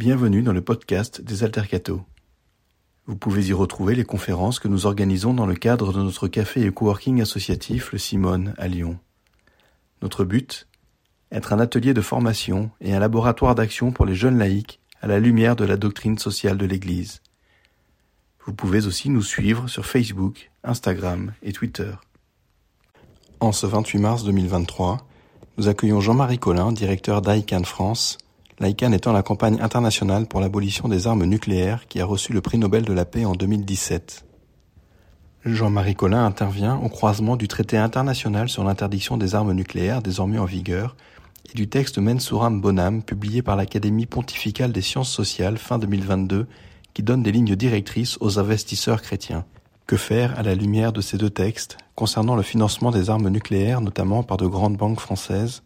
Bienvenue dans le podcast des Altercato. Vous pouvez y retrouver les conférences que nous organisons dans le cadre de notre café et coworking associatif Le Simone à Lyon. Notre but Être un atelier de formation et un laboratoire d'action pour les jeunes laïcs à la lumière de la doctrine sociale de l'Église. Vous pouvez aussi nous suivre sur Facebook, Instagram et Twitter. En ce 28 mars 2023, nous accueillons Jean-Marie Collin, directeur d'ICANN France, l'ICANN étant la campagne internationale pour l'abolition des armes nucléaires qui a reçu le prix Nobel de la paix en 2017. Jean-Marie Collin intervient au croisement du traité international sur l'interdiction des armes nucléaires désormais en vigueur et du texte Mensuram Bonam publié par l'Académie pontificale des sciences sociales fin 2022 qui donne des lignes directrices aux investisseurs chrétiens. Que faire à la lumière de ces deux textes concernant le financement des armes nucléaires, notamment par de grandes banques françaises?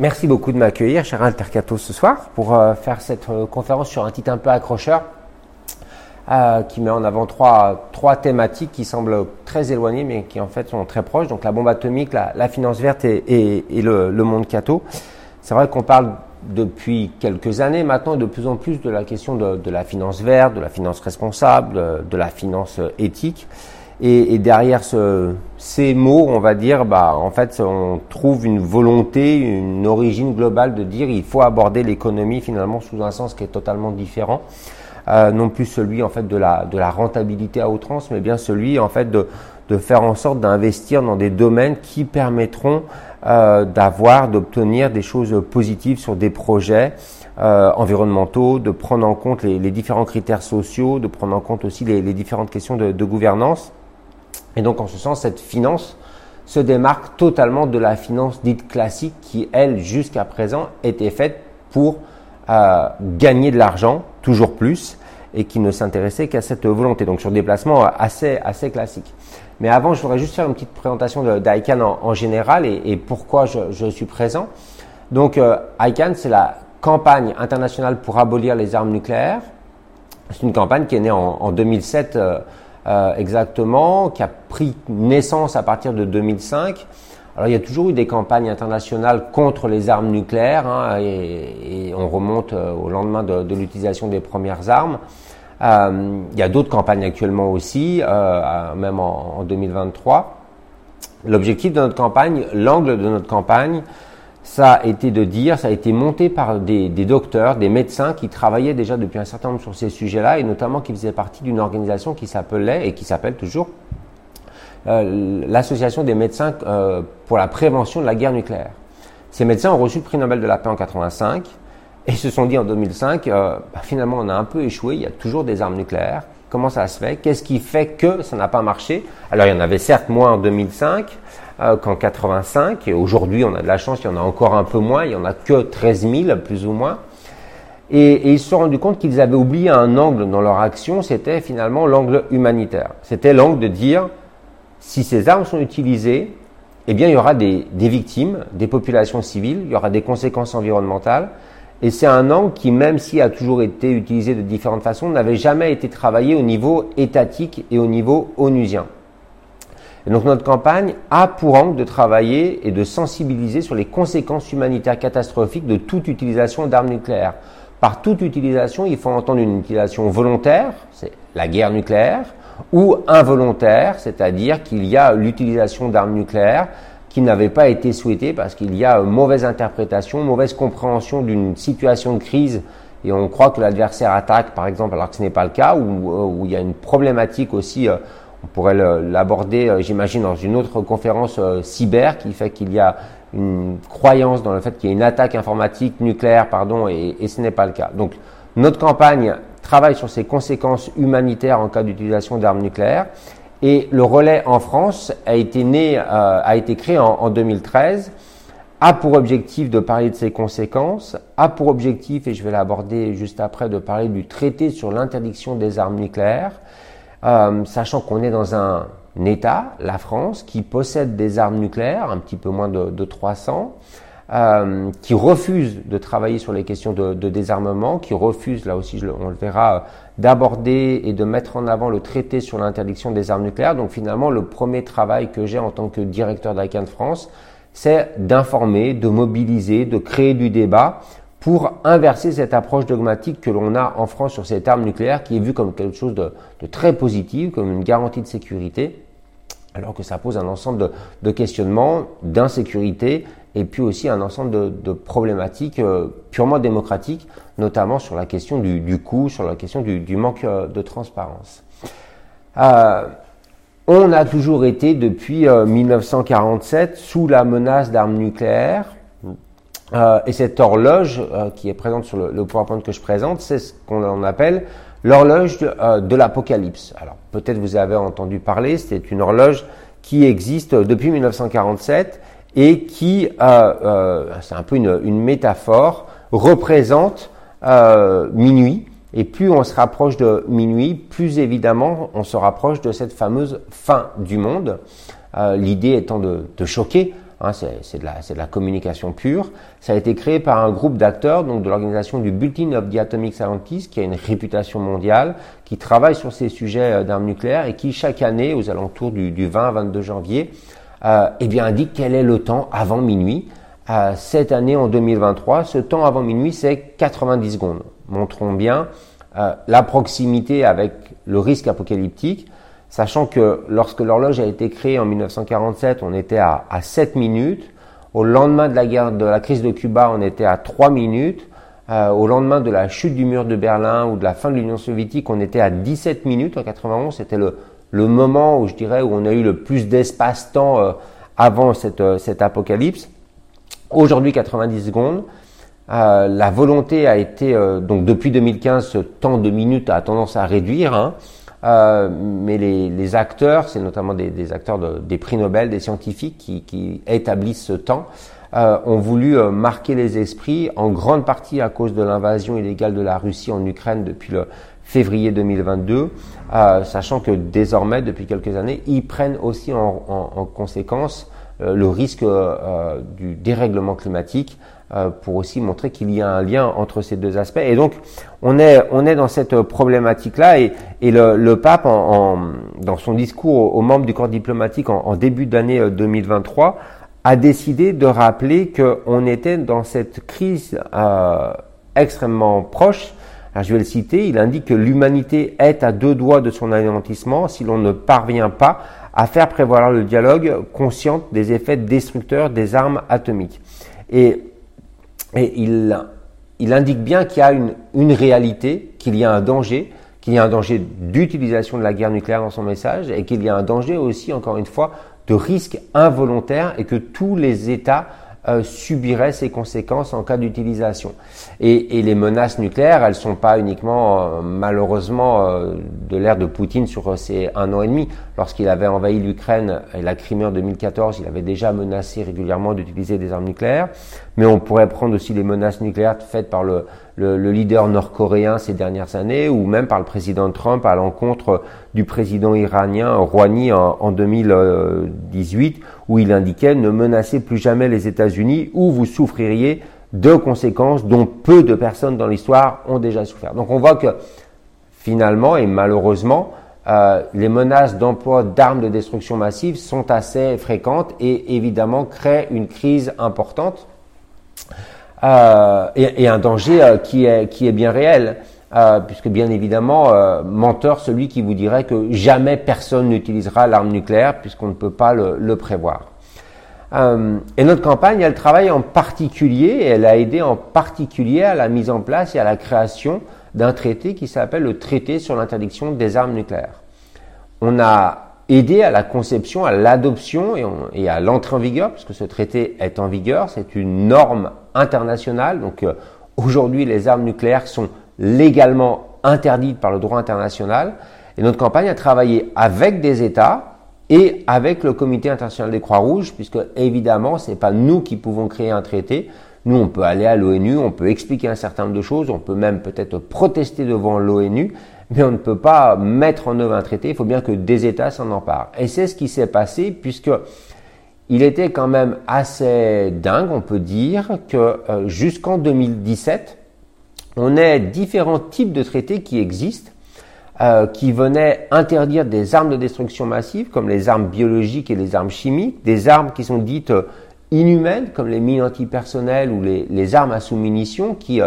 Merci beaucoup de m'accueillir, cher Altercato, ce soir pour euh, faire cette euh, conférence sur un titre un peu accrocheur euh, qui met en avant trois, trois thématiques qui semblent très éloignées mais qui en fait sont très proches. Donc la bombe atomique, la, finance verte et, et, le, le, monde catho. C'est vrai qu'on parle depuis quelques années maintenant de plus en plus de la question de, de la finance verte, de la finance responsable, de, de la finance éthique. Et, derrière ce, ces mots, on va dire, bah, en fait, on trouve une volonté, une origine globale de dire il faut aborder l'économie finalement sous un sens qui est totalement différent. Euh, non plus celui en fait de la, rentabilité à outrance, mais bien celui en fait de, faire en sorte d'investir dans des domaines qui permettront euh, d'avoir, d'obtenir des choses positives sur des projets euh, environnementaux, de prendre en compte les, différents critères sociaux, de prendre en compte aussi les, différentes questions de, gouvernance. Et donc en ce sens, cette finance se démarque totalement de la finance dite classique qui, elle, jusqu'à présent, était faite pour euh, gagner de l'argent, toujours plus, et qui ne s'intéressait qu'à cette volonté. Donc sur des placements assez, assez classiques. Mais avant, je voudrais juste faire une petite présentation d'ICANN en, général et, pourquoi je, suis présent. Donc euh, ICANN, c'est la campagne internationale pour abolir les armes nucléaires. C'est une campagne qui est née en, en 2007 euh, euh, exactement, qui a pris naissance à partir de 2005. Alors il y a toujours eu des campagnes internationales contre les armes nucléaires hein, et, on remonte euh, au lendemain de, l'utilisation des premières armes. Euh, il y a d'autres campagnes actuellement aussi, même en, en 2023. L'objectif de notre campagne, l'angle de notre campagne, ça a été de dire, ça a été monté par des, des, docteurs, des médecins qui travaillaient déjà depuis un certain nombre sur ces sujets-là et notamment qui faisaient partie d'une organisation qui s'appelait et qui s'appelle toujours euh, l'Association des médecins euh, pour la prévention de la guerre nucléaire. Ces médecins ont reçu le prix Nobel de la paix en 85 et se sont dit en 2005, euh, bah, finalement on a un peu échoué, il y a toujours des armes nucléaires. Comment ça se fait? Qu'est-ce qui fait que ça n'a pas marché? Alors il y en avait certes moins en 2005 euh, qu'en 85 et aujourd'hui on a de la chance, il y en a encore un peu moins, il y en a que 13 000 plus ou moins. Et, ils se sont rendus compte qu'ils avaient oublié un angle dans leur action, c'était finalement l'angle humanitaire. C'était l'angle de dire si ces armes sont utilisées, eh bien, il y aura des, victimes, des populations civiles, il y aura des conséquences environnementales. Et c'est un angle qui, même s'il a toujours été utilisé de différentes façons, n'avait jamais été travaillé au niveau étatique et au niveau onusien. Donc notre campagne a pour angle de travailler et de sensibiliser sur les conséquences humanitaires catastrophiques de toute utilisation d'armes nucléaires. Par toute utilisation, il faut entendre une utilisation volontaire, c'est la guerre nucléaire, ou involontaire, c'est-à-dire qu'il y a l'utilisation d'armes nucléaires qui n'avaient pas été souhaitées parce qu'il y a mauvaise interprétation, mauvaise compréhension d'une situation de crise et on croit que l'adversaire attaque par exemple alors que ce n'est pas le cas, ou euh, il y a une problématique aussi, euh, on pourrait l'aborder euh, j'imagine dans une autre conférence cyber qui fait qu'il y a une croyance dans le fait qu'il y a une attaque informatique nucléaire, pardon, et, ce n'est pas le cas. Donc notre campagne travaille sur ces conséquences humanitaires en cas d'utilisation d'armes nucléaires. Et le relais en France a été euh, créé en, en, 2013, a pour objectif de parler de ces conséquences, a pour objectif, et je vais l'aborder juste après, de parler du traité sur l'interdiction des armes nucléaires, euh, sachant qu'on est dans un, État, la France, qui possède des armes nucléaires, un petit peu moins de, de 300, euh, qui refuse de travailler sur les questions de, désarmement, qui refuse, là aussi on le verra, d'aborder et de mettre en avant le traité sur l'interdiction des armes nucléaires. Donc finalement, le premier travail que j'ai en tant que directeur d'ICANN France, c'est d'informer, de mobiliser, de créer du débat pour inverser cette approche dogmatique que l'on a en France sur cette arme nucléaire qui est vue comme quelque chose de, très positif, comme une garantie de sécurité, alors que ça pose un ensemble de, questionnements, d'insécurité et puis aussi un ensemble de, problématiques euh, purement démocratiques, notamment sur la question du, coût, sur la question du, manque euh, de transparence. Euh, on a toujours été depuis 1947 sous la menace d'armes nucléaires euh, et cette horloge euh, qui est présente sur le, PowerPoint que je présente, c'est ce qu'on appelle l'horloge de, euh, de l'apocalypse. Alors peut-être vous avez entendu parler, c'est une horloge qui existe depuis 1947 et qui, c'est un peu une, métaphore, représente minuit. Et plus on se rapproche de minuit, plus évidemment on se rapproche de cette fameuse fin du monde. L'idée étant de choquer Hein, c'est de, la communication pure. Ça a été créé par un groupe d'acteurs, donc de l'organisation du Bulletin of the Atomic Scientists, qui a une réputation mondiale, qui travaille sur ces sujets euh, d'armes nucléaires et qui chaque année, aux alentours du, 20-22 janvier, euh, eh bien indique quel est le temps avant minuit. Euh, cette année, en 2023, ce temps avant minuit, c'est 90 secondes. Montrons bien la proximité avec le risque apocalyptique sachant que lorsque l'horloge a été créée en 1947, on était à, 7 minutes. Au lendemain de la guerre, de la crise de Cuba, on était à 3 minutes. Euh, au lendemain de la chute du mur de Berlin ou de la fin de l'Union soviétique, on était à 17 minutes en 91. C'était le, moment où je dirais où on a eu le plus d'espace-temps euh, avant cette, euh, cet apocalypse. Aujourd'hui, 90 secondes. la volonté a été donc depuis 2015, ce temps de minutes a tendance à réduire. Hein. Euh, mais les, les acteurs, c'est notamment des, acteurs de, des prix Nobel, des scientifiques qui, établissent ce temps, euh, ont voulu euh, marquer les esprits, en grande partie à cause de l'invasion illégale de la Russie en Ukraine depuis le février 2022, euh, sachant que désormais, depuis quelques années, ils prennent aussi en, en, en conséquence euh, le risque du dérèglement climatique pour aussi montrer qu'il y a un lien entre ces deux aspects. Et donc, on est, on est dans cette problématique-là. Et, et le, le, pape, en, dans son discours aux, membres du corps diplomatique en, début d'année 2023, euh, a décidé de rappeler qu'on était dans cette crise euh, extrêmement proche. Alors, je vais le citer. Il indique que l'humanité est à deux doigts de son anéantissement si l'on ne parvient pas à faire prévoir le dialogue conscient des effets destructeurs des armes atomiques. Et et il, indique bien qu'il y a une, une réalité, qu'il y a un danger, qu'il y a un danger d'utilisation de la guerre nucléaire dans son message et qu'il y a un danger aussi, encore une fois, de risque involontaire et que tous les États euh, subirait ces conséquences en cas d'utilisation. Et, et, les menaces nucléaires, elles sont pas uniquement euh, malheureusement euh, de l'ère de Poutine sur ces un an et demi. Lorsqu'il avait envahi l'Ukraine et la Crimée en 2014, il avait déjà menacé régulièrement d'utiliser des armes nucléaires. Mais on pourrait prendre aussi les menaces nucléaires faites par le, le, le leader nord-coréen ces dernières années, ou même par le président Trump à l'encontre du président iranien Rouhani en, en 2018 où il indiquait ne menacez plus jamais les États-Unis ou vous souffririez de conséquences dont peu de personnes dans l'histoire ont déjà souffert. Donc on voit que finalement et malheureusement, euh, les menaces d'emploi d'armes de destruction massive sont assez fréquentes et évidemment créent une crise importante euh, et, un danger euh, qui, est, qui est bien réel. Euh, puisque bien évidemment, menteur celui qui vous dirait que jamais personne n'utilisera l'arme nucléaire, puisqu'on ne peut pas le, prévoir. Et notre campagne, elle travaille en particulier, elle a aidé en particulier à la mise en place et à la création d'un traité qui s'appelle le traité sur l'interdiction des armes nucléaires. On a aidé à la conception, à l'adoption et, à l'entrée en vigueur, puisque ce traité est en vigueur, c'est une norme internationale. Donc aujourd'hui, les armes nucléaires sont légalement interdite par le droit international. Et notre campagne a travaillé avec des États et avec le Comité international des Croix-Rouges, puisque évidemment, ce n'est pas nous qui pouvons créer un traité. Nous, on peut aller à l'ONU, on peut expliquer un certain nombre de choses, on peut même peut-être protester devant l'ONU, mais on ne peut pas mettre en œuvre un traité. Il faut bien que des États s'en emparent. Et c'est ce qui s'est passé, puisque il était quand même assez dingue, on peut dire, que euh, jusqu'en 2017, on a différents types de traités qui existent, euh, qui venaient interdire des armes de destruction massive, comme les armes biologiques et les armes chimiques, des armes qui sont dites euh, inhumaines, comme les mines antipersonnelles ou les, armes à sous-munitions, qui,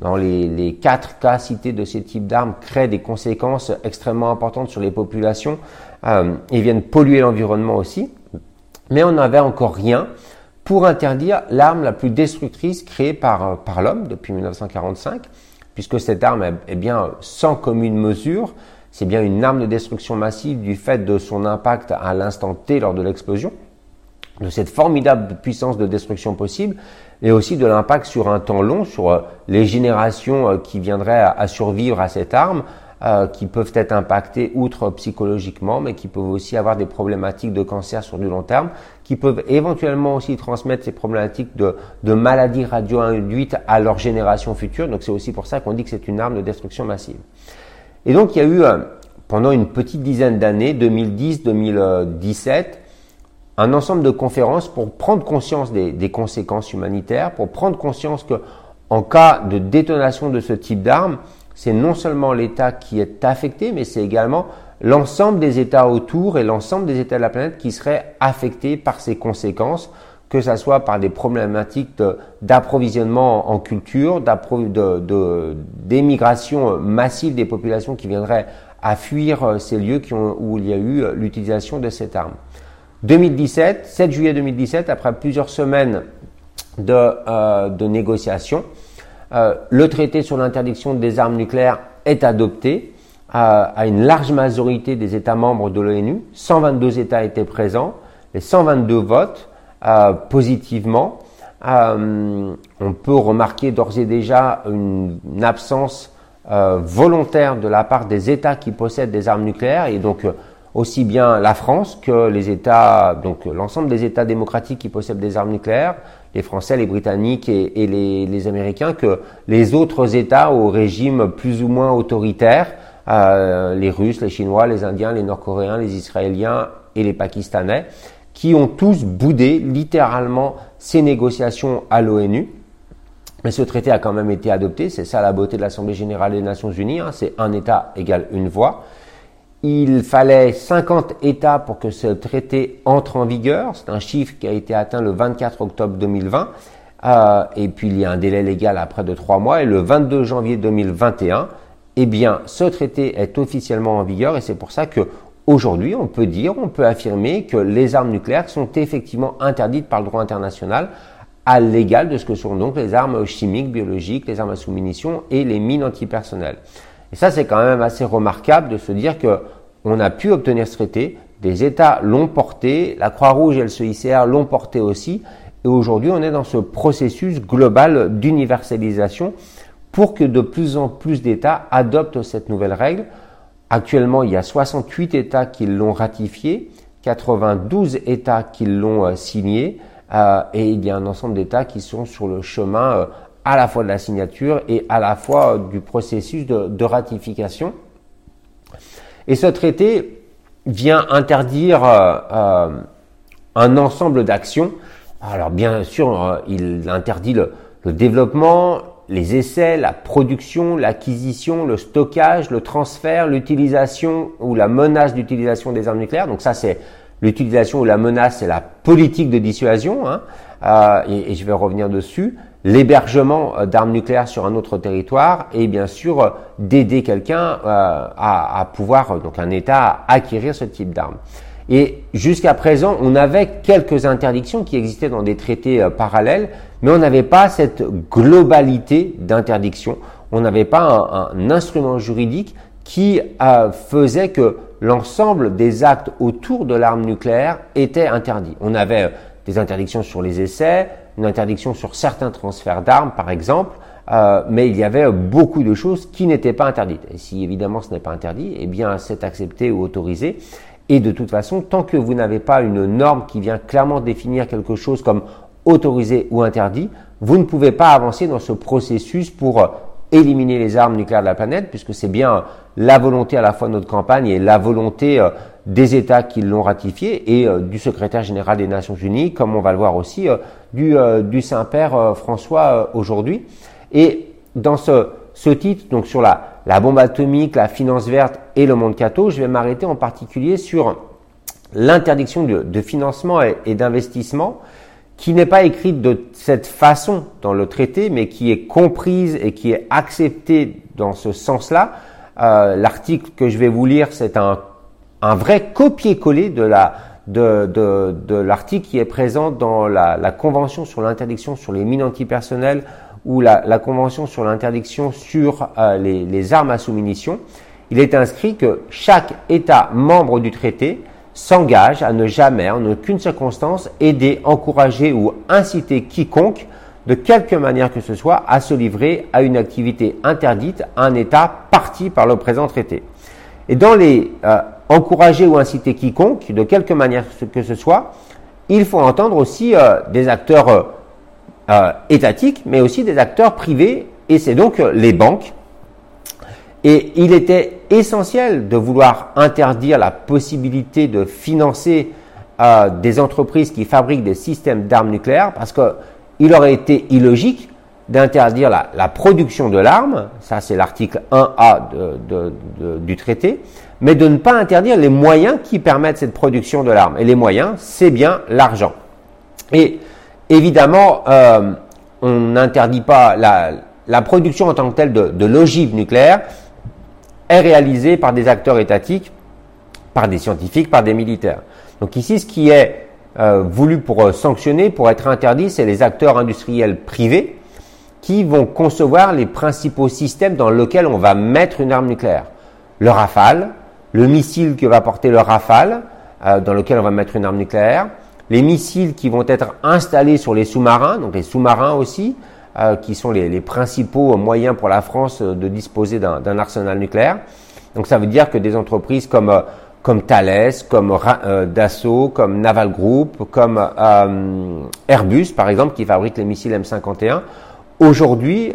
dans les, quatre cas cités de ces types d'armes, créent des conséquences extrêmement importantes sur les populations et viennent polluer l'environnement aussi. Mais on n'avait encore rien pour interdire l'arme la plus destructrice créée par, par l'homme depuis 1945, puisque cette arme est bien sans commune mesure. C'est bien une arme de destruction massive du fait de son impact à l'instant T lors de l'explosion, de cette formidable puissance de destruction possible, et aussi de l'impact sur un temps long, sur euh, les générations euh, qui viendraient à survivre à cette arme, euh, qui peuvent être impactées outre psychologiquement, mais qui peuvent aussi avoir des problématiques de cancer sur du long terme, qui peuvent éventuellement aussi transmettre ces problématiques de, de maladies radio-induites à leur génération future. Donc c'est aussi pour ça qu'on dit que c'est une arme de destruction massive. Et donc il y a eu, euh, pendant une petite dizaine d'années, 2010-2017, un ensemble de conférences pour prendre conscience des, conséquences humanitaires, pour prendre conscience que en cas de détonation de ce type d'armes, c'est non seulement l'État qui est affecté, mais c'est également l'ensemble des États autour et l'ensemble des États de la planète qui seraient affectés par ces conséquences que ce soit par des problématiques d'approvisionnement en culture, d'émigration massive des populations qui viendraient à fuir euh, ces lieux où il y a eu euh, l'utilisation de cette arme. 2017, 7 juillet 2017, après plusieurs semaines de, euh, négociations, le traité sur l'interdiction des armes nucléaires est adopté à une large majorité des États membres de l'ONU. 122 États étaient présents, les 122 votes euh, positivement. Euh, on peut remarquer d'ores et déjà une, absence euh, volontaire de la part des États qui possèdent des armes nucléaires et donc aussi bien la France que les États, donc l'ensemble des États démocratiques qui possèdent des armes nucléaires, les Français, les Britanniques et, les, Américains, que les autres États au régime plus ou moins autoritaire, euh, les Russes, les Chinois, les Indiens, les Nord-Coréens, les Israéliens et les Pakistanais, qui ont tous boudé littéralement ces négociations à l'ONU. Mais ce traité a quand même été adopté, c'est ça la beauté de l'Assemblée générale des Nations unies, hein. c'est un État égale une voix. Il fallait 50 États pour que ce traité entre en vigueur, c'est un chiffre qui a été atteint le 24 octobre 2020, euh, et puis il y a un délai légal après de trois mois, et le 22 janvier 2021, eh bien, ce traité est officiellement en vigueur, et c'est pour ça que Aujourd'hui, on peut dire, on peut affirmer que les armes nucléaires sont effectivement interdites par le droit international à l'égal de ce que sont donc les armes chimiques, biologiques, les armes à sous-munitions et les mines antipersonnelles. Et ça, c'est quand même assez remarquable de se dire que on a pu obtenir ce traité, des États l'ont porté, la Croix-Rouge et le CICR l'ont porté aussi, et aujourd'hui, on est dans ce processus global d'universalisation pour que de plus en plus d'États adoptent cette nouvelle règle. Actuellement, il y a 68 États qui l'ont ratifié, 92 États qui l'ont euh, signé, euh, et il y a un ensemble d'États qui sont sur le chemin euh, à la fois de la signature et à la fois du processus de, ratification. Et ce traité vient interdire un ensemble d'actions. Alors bien sûr, il interdit le développement, les essais, la production, l'acquisition, le stockage, le transfert, l'utilisation ou la menace d'utilisation des armes nucléaires. Donc ça, c'est l'utilisation ou la menace, c'est la politique de dissuasion. Hein, euh, et, je vais revenir dessus. L'hébergement euh, d'armes nucléaires sur un autre territoire et bien sûr euh, d'aider quelqu'un à, à, pouvoir, donc un État, à acquérir ce type d'armes. Et jusqu'à présent, on avait quelques interdictions qui existaient dans des traités euh, parallèles, mais on n'avait pas cette globalité d'interdiction. On n'avait pas un, instrument juridique qui euh, faisait que l'ensemble des actes autour de l'arme nucléaire étaient interdits. On avait euh, des interdictions sur les essais, une interdiction sur certains transferts d'armes, par exemple, mais il y avait beaucoup de choses qui n'étaient pas interdites. Et si évidemment ce n'est pas interdit, eh bien c'est accepté ou autorisé. Et de toute façon, tant que vous n'avez pas une norme qui vient clairement définir quelque chose comme autorisé ou interdit, vous ne pouvez pas avancer dans ce processus pour euh, éliminer les armes nucléaires de la planète, puisque c'est bien la volonté à la fois de notre campagne et la volonté euh, des États qui l'ont ratifié et euh, du secrétaire général des Nations Unies, comme on va le voir aussi du, du Saint-Père François aujourd'hui. Et dans ce, titre, donc sur la, bombe atomique, la finance verte et le monde catho, je vais m'arrêter en particulier sur l'interdiction de, financement et, d'investissement qui n'est pas écrite de cette façon dans le traité, mais qui est comprise et qui est acceptée dans ce sens-là. Euh, L'article que je vais vous lire, c'est un, un vrai copier-coller de la de, de, de l'article qui est présent dans la, Convention sur l'interdiction sur les mines antipersonnelles ou la, Convention sur l'interdiction sur euh, les, les armes à sous-munitions. Il est inscrit que chaque État membre du traité s'engage à ne jamais, en aucune circonstance, aider, encourager ou inciter quiconque, de quelque manière que ce soit, à se livrer à une activité interdite à un État parti par le présent traité. Et dans les euh, encourager ou inciter quiconque, de quelque manière que ce soit, il faut entendre aussi euh, des acteurs euh, étatiques, mais aussi des acteurs privés, et c'est donc les banques. Et il était essentiel de vouloir interdire la possibilité de financer euh, des entreprises qui fabriquent des systèmes d'armes nucléaires parce qu'il aurait été illogique d'interdire la, production de l'arme, ça c'est l'article 1A du traité, mais de ne pas interdire les moyens qui permettent cette production de l'arme. Et les moyens, c'est bien l'argent. Et évidemment, euh, on n'interdit pas la, production en tant que telle de, de l'ogive nucléaire, est réalisé par des acteurs étatiques, par des scientifiques, par des militaires. Donc ici, ce qui est euh, voulu pour euh, sanctionner, pour être interdit, c'est les acteurs industriels privés qui vont concevoir les principaux systèmes dans lesquels on va mettre une arme nucléaire. Le Rafale, le missile que va porter le Rafale, euh, dans lequel on va mettre une arme nucléaire, les missiles qui vont être installés sur les sous-marins, donc les sous-marins aussi, euh, qui sont les, principaux moyens pour la France euh, de disposer d'un arsenal nucléaire. Donc ça veut dire que des entreprises comme comme Thales, comme Dassault, comme Naval Group, comme Airbus par exemple qui fabrique les missiles M51, aujourd'hui,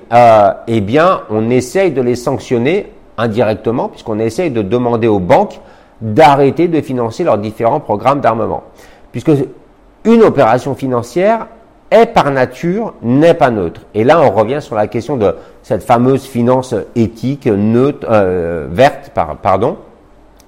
eh bien, on essaye de les sanctionner indirectement puisqu'on essaye de demander aux banques d'arrêter de financer leurs différents programmes d'armement. Puisque une opération financière est par nature, n'est pas neutre. Et là, on revient sur la question de cette fameuse finance éthique neutre, euh, verte, pardon,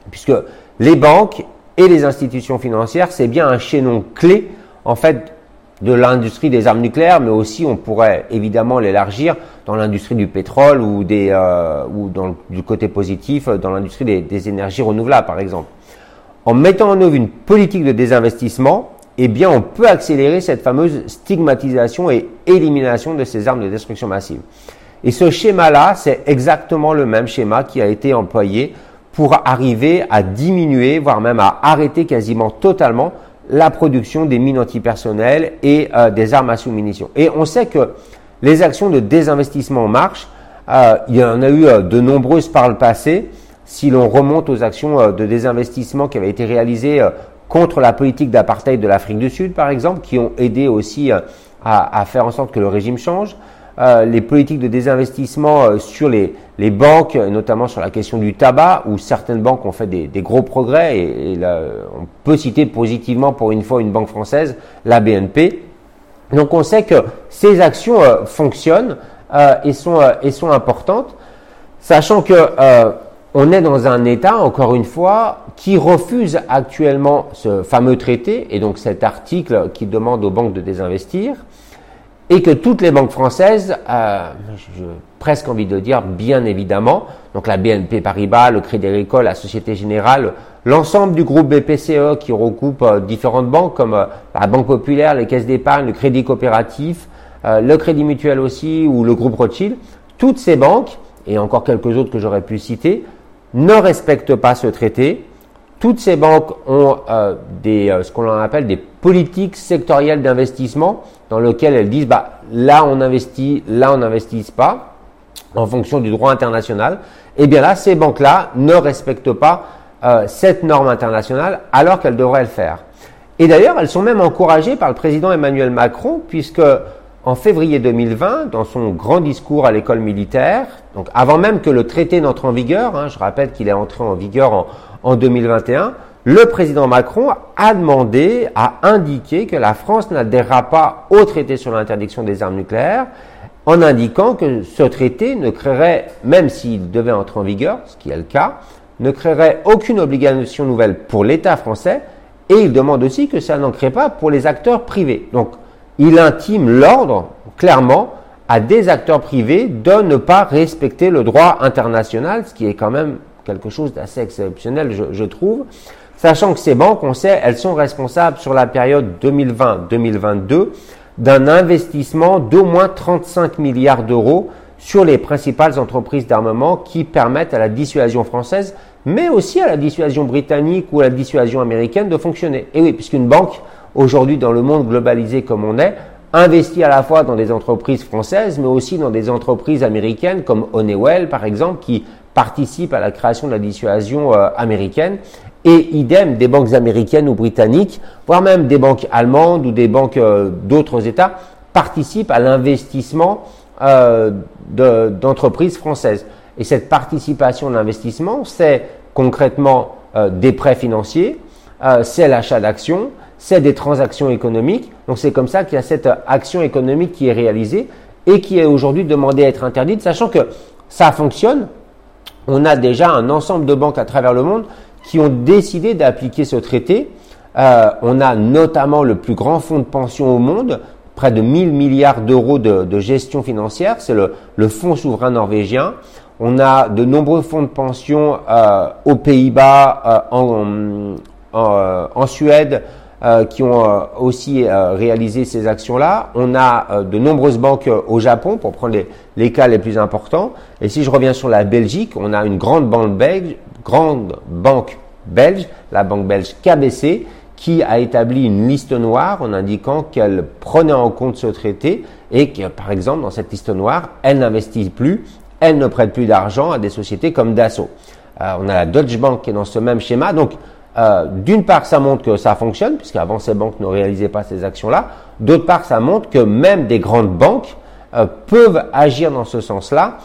puisque les banques et les institutions financières, c'est bien un chaînon clé, en fait, de l'industrie des armes nucléaires, mais aussi on pourrait évidemment l'élargir dans l'industrie du pétrole ou, des, euh, ou dans du côté positif, dans l'industrie des, des énergies renouvelables, par exemple. En mettant en œuvre une politique de désinvestissement, eh bien, on peut accélérer cette fameuse stigmatisation et élimination de ces armes de destruction massive. Et ce schéma-là, c'est exactement le même schéma qui a été employé pour arriver à diminuer, voire même à arrêter quasiment totalement la production des mines antipersonnelles et euh, des armes à sous-munitions. Et on sait que les actions de désinvestissement marchent. Euh, il y en a eu euh, de nombreuses par le passé. Si l'on remonte aux actions de désinvestissement qui avaient été réalisées contre la politique d'apartheid de l'Afrique du Sud, par exemple, qui ont aidé aussi à, faire en sorte que le régime change. Euh, les politiques de désinvestissement euh, sur les, les, banques, notamment sur la question du tabac, où certaines banques ont fait des, gros progrès, et, on peut citer positivement pour une fois une banque française, la BNP. Donc on sait que ces actions fonctionnent et, sont, et sont importantes, sachant que on est dans un État, encore une fois, qui refuse actuellement ce fameux traité, et donc cet article qui demande aux banques de désinvestir, et que toutes les banques françaises, euh, j'ai presque envie de dire bien évidemment, donc la BNP Paribas, le Crédit Agricole, la Société Générale, l'ensemble du groupe BPCE qui regroupe euh, différentes banques comme euh, la Banque Populaire, les caisses d'épargne, le Crédit Coopératif, le Crédit Mutuel aussi, ou le groupe Rothschild, toutes ces banques, et encore quelques autres que j'aurais pu citer, ne respectent pas ce traité. Toutes ces banques ont euh, des, euh, ce qu'on appelle des politiques sectorielles d'investissement dans lesquelles elles disent bah, là on investit, là on n'investit pas en fonction du droit international. Et eh bien là, ces banques-là ne respectent pas euh, cette norme internationale alors qu'elles devraient le faire. Et d'ailleurs, elles sont même encouragées par le président Emmanuel Macron puisque en février 2020, dans son grand discours à l'école militaire, donc avant même que le traité n'entre en vigueur, hein, je rappelle qu'il est entré en vigueur en, en 2021, le président Macron a demandé, a indiqué que la France n'adhérera pas au traité sur l'interdiction des armes nucléaires, en indiquant que ce traité ne créerait, même s'il devait entrer en vigueur, ce qui est le cas, ne créerait aucune obligation nouvelle pour l'État français, et il demande aussi que ça n'en crée pas pour les acteurs privés. Donc, il intime l'ordre, clairement, à des acteurs privés de ne pas respecter le droit international, ce qui est quand même quelque chose d'assez exceptionnel, je, trouve. Sachant que ces banques, on sait, elles sont responsables sur la période 2020-2022 d'un investissement d'au moins 35 milliards d'euros sur les principales entreprises d'armement qui permettent à la dissuasion française, mais aussi à la dissuasion britannique ou à la dissuasion américaine de fonctionner. Et oui, puisqu'une banque, aujourd'hui dans le monde globalisé comme on est, investi à la fois dans des entreprises françaises, mais aussi dans des entreprises américaines comme Honeywell, par exemple, qui participent à la création de la dissuasion euh, américaine. Et idem, des banques américaines ou britanniques, voire même des banques allemandes ou des banques euh, d'autres États, participent à l'investissement euh, d'entreprises françaises. Et cette participation à l'investissement, c'est concrètement des prêts financiers, c'est l'achat d'actions, c'est des transactions économiques. Donc c'est comme ça qu'il y a cette action économique qui est réalisée et qui est aujourd'hui demandée à être interdite, sachant que ça fonctionne. On a déjà un ensemble de banques à travers le monde qui ont décidé d'appliquer ce traité. Euh, on a notamment le plus grand fonds de pension au monde, près de 1000 milliards d'euros de, gestion financière, c'est le, fonds souverain norvégien. On a de nombreux fonds de pension euh, aux Pays-Bas, euh, en, en, Suède, euh, qui ont euh, aussi euh, réalisé ces actions-là. On a de nombreuses banques au Japon, pour prendre les, les, cas les plus importants. Et si je reviens sur la Belgique, on a une grande banque belge, grande banque belge, la banque belge KBC, qui a établi une liste noire en indiquant qu'elle prenait en compte ce traité et que, par exemple, dans cette liste noire, elle n'investit plus, elle ne prête plus d'argent à des sociétés comme Dassault. on a la Deutsche Bank qui est dans ce même schéma. Donc, euh, d'une part, ça montre que ça fonctionne, puisqu'avant ces banques ne réalisaient pas ces actions-là. D'autre part, ça montre que même des grandes banques euh, peuvent agir dans ce sens-là,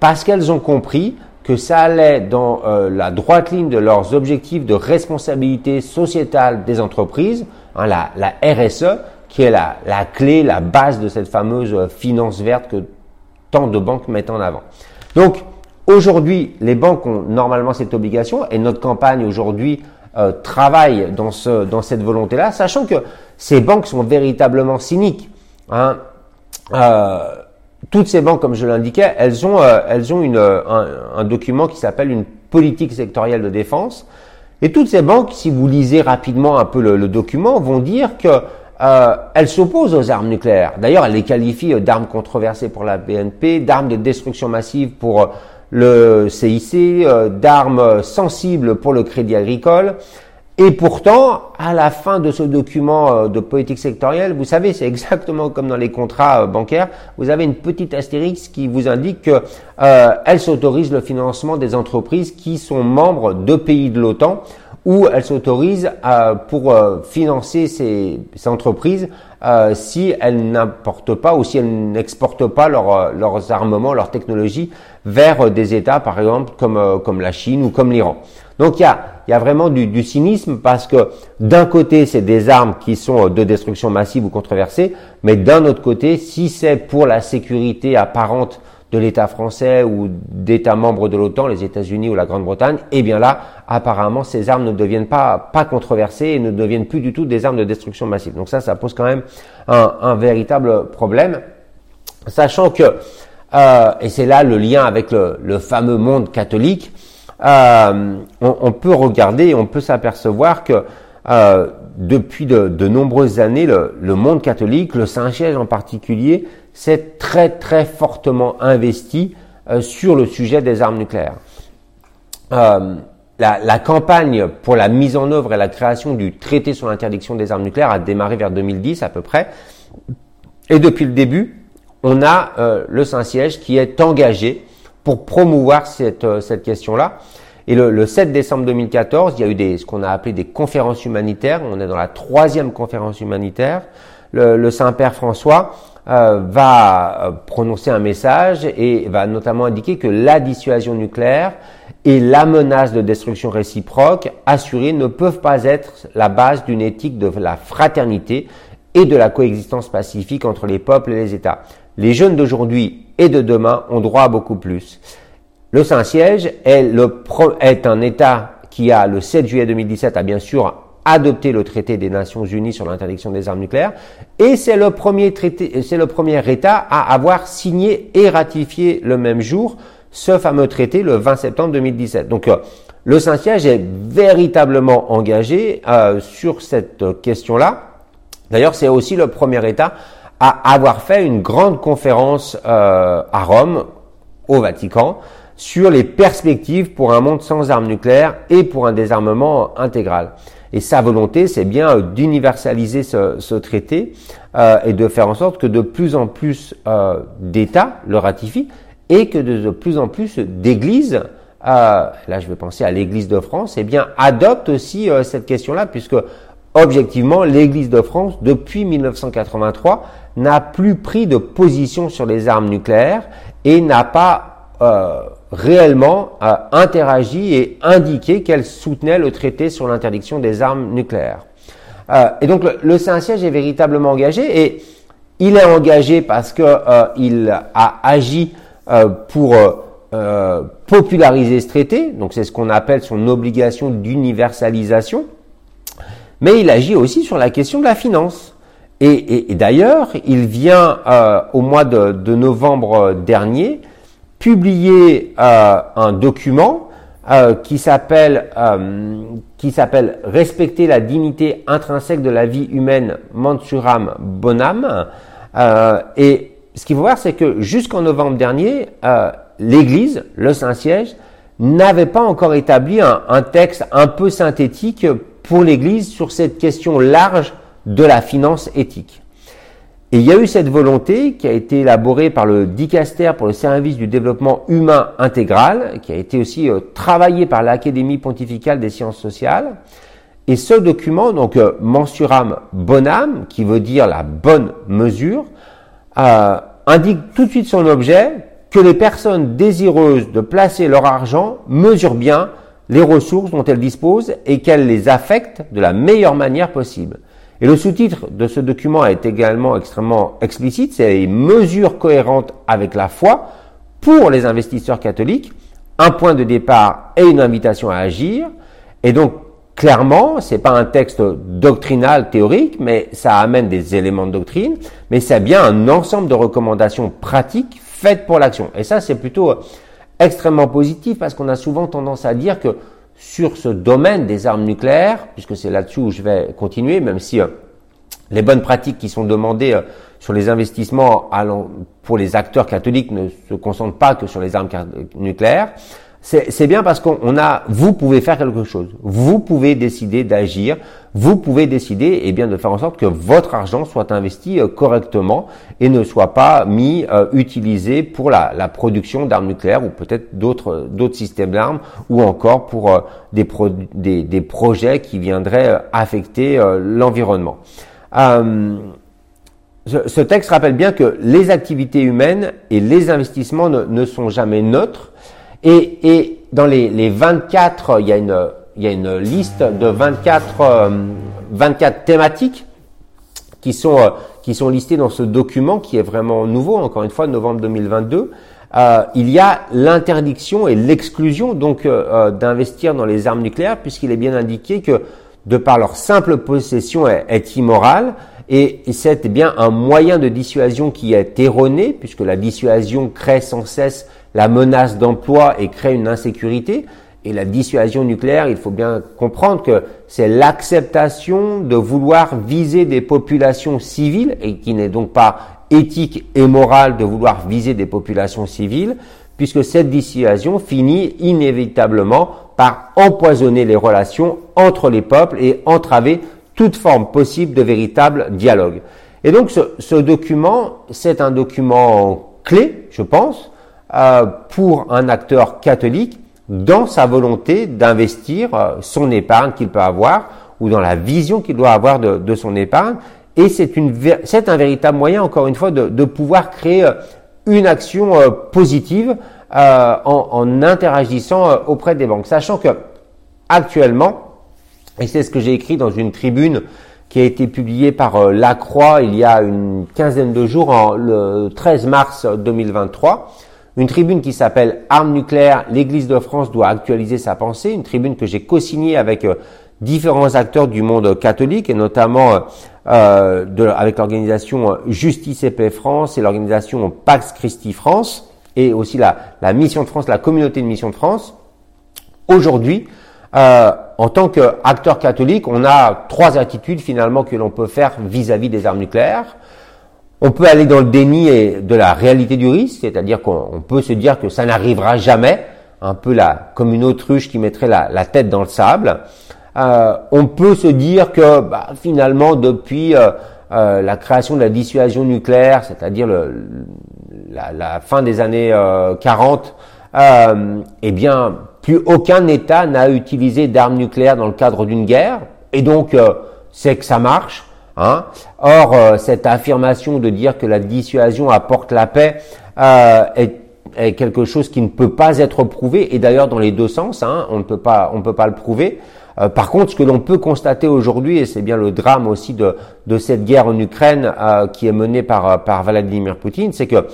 parce qu'elles ont compris que ça allait dans euh, la droite ligne de leurs objectifs de responsabilité sociétale des entreprises, hein, la, la, RSE, qui est la, la, clé, la base de cette fameuse finance verte que tant de banques mettent en avant. Donc, aujourd'hui, les banques ont normalement cette obligation, et notre campagne aujourd'hui euh, travaillent dans, ce, dans cette volonté-là, sachant que ces banques sont véritablement cyniques. Hein. Euh, toutes ces banques, comme je l'indiquais, elles ont, euh, elles ont une, un, document qui s'appelle une politique sectorielle de défense. Et toutes ces banques, si vous lisez rapidement un peu le, document, vont dire que euh, elles s'opposent aux armes nucléaires. D'ailleurs, elles les qualifient d'armes controversées pour la BNP, d'armes de destruction massive pour le CIC, euh, d'armes sensibles pour le crédit agricole. Et pourtant, à la fin de ce document euh, de politique sectorielle, vous savez, c'est exactement comme dans les contrats euh, bancaires, vous avez une petite astérix qui vous indique qu'elle s'autorise le financement des entreprises qui sont membres de pays de l'OTAN ou elle s'autorise pour financer ces, entreprises si elles n'importent pas ou si elles n'exportent pas leurs armements, leurs technologies vers euh, des États, par exemple, comme, euh, comme la Chine ou comme l'Iran. Donc il y a, y a vraiment du, cynisme parce que d'un côté, c'est des armes qui sont euh, de destruction massive ou controversées, mais d'un autre côté, si c'est pour la sécurité apparente de l'État français ou d'États membres de l'OTAN, les États-Unis ou la Grande-Bretagne, eh bien là, apparemment, ces armes ne deviennent pas, pas controversées et ne deviennent plus du tout des armes de destruction massive. Donc ça, ça pose quand même un, un véritable problème, sachant que euh, et c'est là le lien avec le, fameux monde catholique, euh, on, peut regarder, on peut s'apercevoir que euh, depuis de, nombreuses années, le, monde catholique, le Saint-Siège en particulier, s'est très très fortement investi sur le sujet des armes nucléaires. La, la, campagne pour la mise en œuvre et la création du traité sur l'interdiction des armes nucléaires a démarré vers 2010 à peu près. Et depuis le début, on a euh, le Saint-Siège qui est engagé pour promouvoir cette, euh, cette question-là. Et le, 7 décembre 2014, il y a eu ce qu'on a appelé des conférences humanitaires. On est dans la troisième conférence humanitaire. Le, Saint-Père François euh, va prononcer un message et va notamment indiquer que la dissuasion nucléaire et la menace de destruction réciproque assurée ne peuvent pas être la base d'une éthique de la fraternité et de la coexistence pacifique entre les peuples et les États. Les jeunes d'aujourd'hui et de demain ont droit à beaucoup plus. Le Saint-Siège est, est un État qui a, le 7 juillet 2017, a bien sûr adopté le traité des Nations Unies sur l'interdiction des armes nucléaires et c'est le premier traité, c'est le premier État à avoir signé et ratifié le même jour ce fameux traité le 20 septembre 2017. Donc euh, le Saint-Siège est véritablement engagé euh, sur cette question-là. D'ailleurs, c'est aussi le premier État à avoir fait une grande conférence euh, à Rome, au Vatican, sur les perspectives pour un monde sans armes nucléaires et pour un désarmement intégral. Et sa volonté, c'est bien euh, d'universaliser ce, traité euh, et de faire en sorte que de plus en plus euh, d'États le ratifient et que de, plus en plus d'églises, là je vais penser à l'Église de France, eh bien adoptent aussi cette question-là, puisque objectivement, l'Église de France, depuis 1983, n'a plus pris de position sur les armes nucléaires et n'a pas euh, réellement euh, interagi et indiqué qu'elle soutenait le traité sur l'interdiction des armes nucléaires. Euh, et donc le, Saint-Siège est véritablement engagé et il est engagé parce que il a agi pour populariser ce traité, donc c'est ce qu'on appelle son obligation d'universalisation, mais il agit aussi sur la question de la finance. Et, d'ailleurs, il vient euh, au mois de, novembre dernier publier euh, un document euh, qui s'appelle qui Respecter la dignité intrinsèque de la vie humaine Mansuram Bonham. et ce qu'il faut voir, c'est que jusqu'en novembre dernier, l'Église, le Saint-Siège, n'avait pas encore établi un texte un peu synthétique pour l'Église sur cette question large de la finance éthique. Et il y a eu cette volonté qui a été élaborée par le Dicaster pour le service du développement humain intégral, qui a été aussi euh, travaillé par l'Académie pontificale des sciences sociales. Et ce document, donc euh, Mensuram Bonam, qui veut dire la bonne mesure, euh, indique tout de suite son objet que les personnes désireuses de placer leur argent mesurent bien les ressources dont elles disposent et qu'elles les affectent de la meilleure manière possible. Et le sous-titre de ce document est également extrêmement explicite, c'est mesures cohérentes avec la foi pour les investisseurs catholiques, un point de départ et une invitation à agir. Et donc, clairement, c'est pas un texte doctrinal théorique, mais ça amène des éléments de doctrine, mais c'est bien un ensemble de recommandations pratiques faites pour l'action. Et ça, c'est plutôt extrêmement positif parce qu'on a souvent tendance à dire que sur ce domaine des armes nucléaires, puisque c'est là-dessus où je vais continuer, même si euh, les bonnes pratiques qui sont demandées euh, sur les investissements pour les acteurs catholiques ne se concentrent pas que sur les armes nucléaires, c'est bien parce qu'on a, vous pouvez faire quelque chose. Vous pouvez décider d'agir. Vous pouvez décider, eh bien, de faire en sorte que votre argent soit investi euh, correctement et ne soit pas mis, euh, utilisé pour la, production d'armes nucléaires ou peut-être d'autres d'autres systèmes d'armes ou encore pour euh, des, des, projets qui viendraient affecter l'environnement. Ce, texte rappelle bien que les activités humaines et les investissements ne sont jamais neutres et, et dans les, les, 24, il y, a une, il y a une liste de 24, 24 euh, thématiques qui sont, euh, qui sont listées dans ce document qui est vraiment nouveau, encore une fois, novembre 2022. Euh, il y a l'interdiction et l'exclusion donc d'investir dans les armes nucléaires puisqu'il est bien indiqué que de par leur simple possession est, est immorale et, et c'est bien un moyen de dissuasion qui est erroné puisque la dissuasion crée sans cesse la menace d'emploi et crée une insécurité. Et la dissuasion nucléaire, il faut bien comprendre que c'est l'acceptation de vouloir viser des populations civiles, et qui n'est donc pas éthique et morale de vouloir viser des populations civiles, puisque cette dissuasion finit inévitablement par empoisonner les relations entre les peuples et entraver toute forme possible de véritable dialogue. Et donc ce, ce document, c'est un document clé, je pense, euh, pour un acteur catholique dans sa volonté d'investir euh, son épargne qu'il peut avoir ou dans la vision qu'il doit avoir de, de son épargne. Et c'est un véritable moyen, encore une fois, de, de pouvoir créer euh, une action positive en, en, interagissant auprès des banques, sachant que actuellement, et c'est ce que j'ai écrit dans une tribune qui a été publiée par La Croix il y a une quinzaine de jours, en, le 13 mars 2023, une tribune qui s'appelle Armes nucléaires, l'Église de France doit actualiser sa pensée, une tribune que j'ai co-signée avec euh, différents acteurs du monde catholique et notamment euh, avec l'organisation Justice et Paix France et l'organisation Pax Christi France et aussi la, Mission de France, la communauté de Mission de France. Aujourd'hui, euh, en tant qu'acteur catholique, on a trois attitudes finalement que l'on peut faire vis-à-vis des armes nucléaires. On peut aller dans le déni de la réalité du risque, c'est-à-dire qu'on peut se dire que ça n'arrivera jamais, un peu la, comme une autruche qui mettrait la, tête dans le sable. Euh, on peut se dire que bah, finalement, depuis euh, euh, la création de la dissuasion nucléaire, c'est-à-dire la, la, fin des années 40, eh bien, plus aucun État n'a utilisé d'armes nucléaires dans le cadre d'une guerre, et donc c'est que ça marche. Hein? Or, euh, cette affirmation de dire que la dissuasion apporte la paix euh, est, quelque chose qui ne peut pas être prouvé, et d'ailleurs dans les deux sens, hein, on ne peut pas, on peut pas le prouver. Euh, par contre, ce que l'on peut constater aujourd'hui, et c'est bien le drame aussi de, de cette guerre en Ukraine qui est menée par, par Vladimir Poutine, c'est que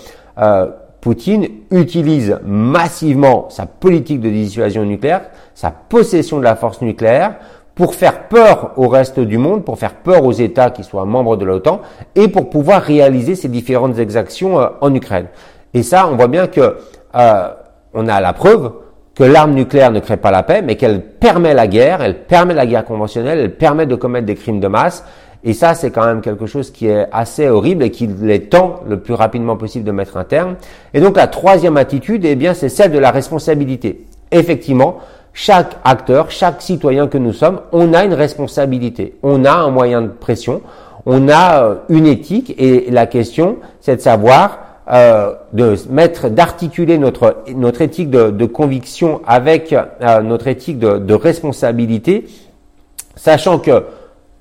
Poutine utilise massivement sa politique de dissuasion nucléaire, sa possession de la force nucléaire, pour faire peur au reste du monde, pour faire peur aux États qui soient membres de l'OTAN, et pour pouvoir réaliser ces différentes exactions euh, en Ukraine. Et ça, on voit bien que euh, on a la preuve que l'arme nucléaire ne crée pas la paix, mais qu'elle permet la guerre, elle permet la guerre conventionnelle, elle permet de commettre des crimes de masse. Et ça, c'est quand même quelque chose qui est assez horrible et qu'il est temps le plus rapidement possible de mettre un terme. Et donc la troisième attitude, eh bien, c'est celle de la responsabilité. Effectivement, chaque acteur, chaque citoyen que nous sommes, on a une responsabilité, on a un moyen de pression, on a euh, une éthique. Et la question, c'est de savoir euh, de mettre, d'articuler notre notre éthique de, conviction avec euh, notre éthique de, responsabilité, sachant que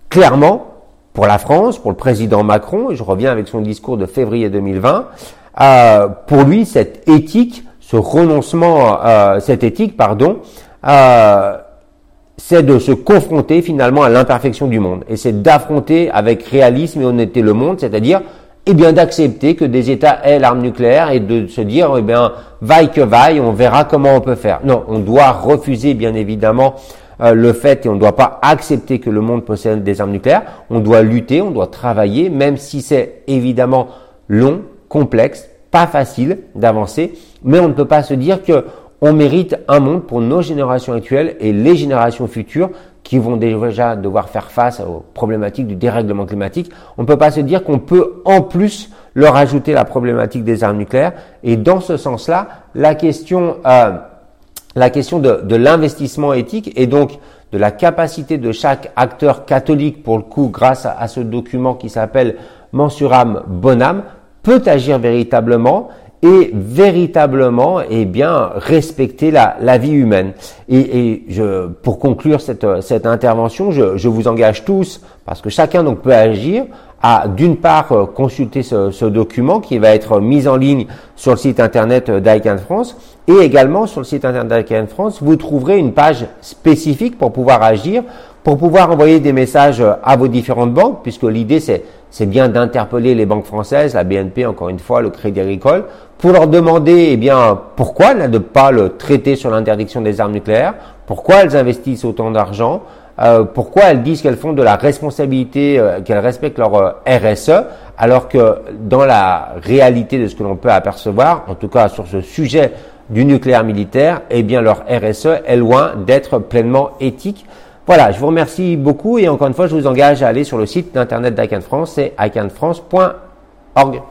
clairement, pour la France, pour le président Macron, et je reviens avec son discours de février 2020, pour lui, cette éthique, ce renoncement, cette éthique, pardon, euh, c'est de se confronter finalement à l'imperfection du monde. Et c'est d'affronter avec réalisme et honnêteté le monde, c'est-à-dire eh bien d'accepter que des États aient l'arme nucléaire et de se dire eh bien vaille que vaille, on verra comment on peut faire. Non, on doit refuser bien évidemment euh, le fait et on ne doit pas accepter que le monde possède des armes nucléaires. On doit lutter, on doit travailler, même si c'est évidemment long, complexe, pas facile d'avancer, mais on ne peut pas se dire que on mérite un monde pour nos générations actuelles et les générations futures qui vont déjà devoir faire face aux problématiques du dérèglement climatique. On ne peut pas se dire qu'on peut en plus leur ajouter la problématique des armes nucléaires. Et dans ce sens-là, la question, euh, la question de, l'investissement éthique et donc de la capacité de chaque acteur catholique, pour le coup, grâce à, à ce document qui s'appelle Mensuram Bonam, peut agir véritablement et véritablement eh bien respecter la, la vie humaine. Et, et je, pour conclure cette, cette intervention, je, je, vous engage tous, parce que chacun donc peut agir, à d'une part euh, consulter ce, ce, document qui va être mis en ligne sur le site internet d'ICANN France et également sur le site internet d'ICANN France, vous trouverez une page spécifique pour pouvoir agir, pour pouvoir envoyer des messages à vos différentes banques, puisque l'idée c'est c'est bien d'interpeller les banques françaises, la BNP encore une fois, le Crédit Agricole, pour leur demander eh bien pourquoi elles n'adoptent pas le traité sur l'interdiction des armes nucléaires, pourquoi elles investissent autant d'argent, euh, pourquoi elles disent qu'elles font de la responsabilité, euh, qu'elles respectent leur euh, RSE, alors que dans la réalité de ce que l'on peut apercevoir, en tout cas sur ce sujet du nucléaire militaire, eh bien leur RSE est loin d'être pleinement éthique. Voilà, je vous remercie beaucoup et encore une fois, je vous engage à aller sur le site d'internet d'ICANN France, c'est icanfrance.org.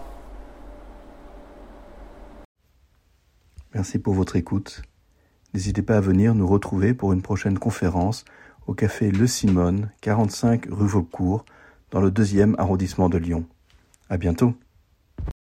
Merci pour votre écoute. N'hésitez pas à venir nous retrouver pour une prochaine conférence au café Le Simone, 45 rue Vaucourt, dans le deuxième arrondissement de Lyon. À bientôt.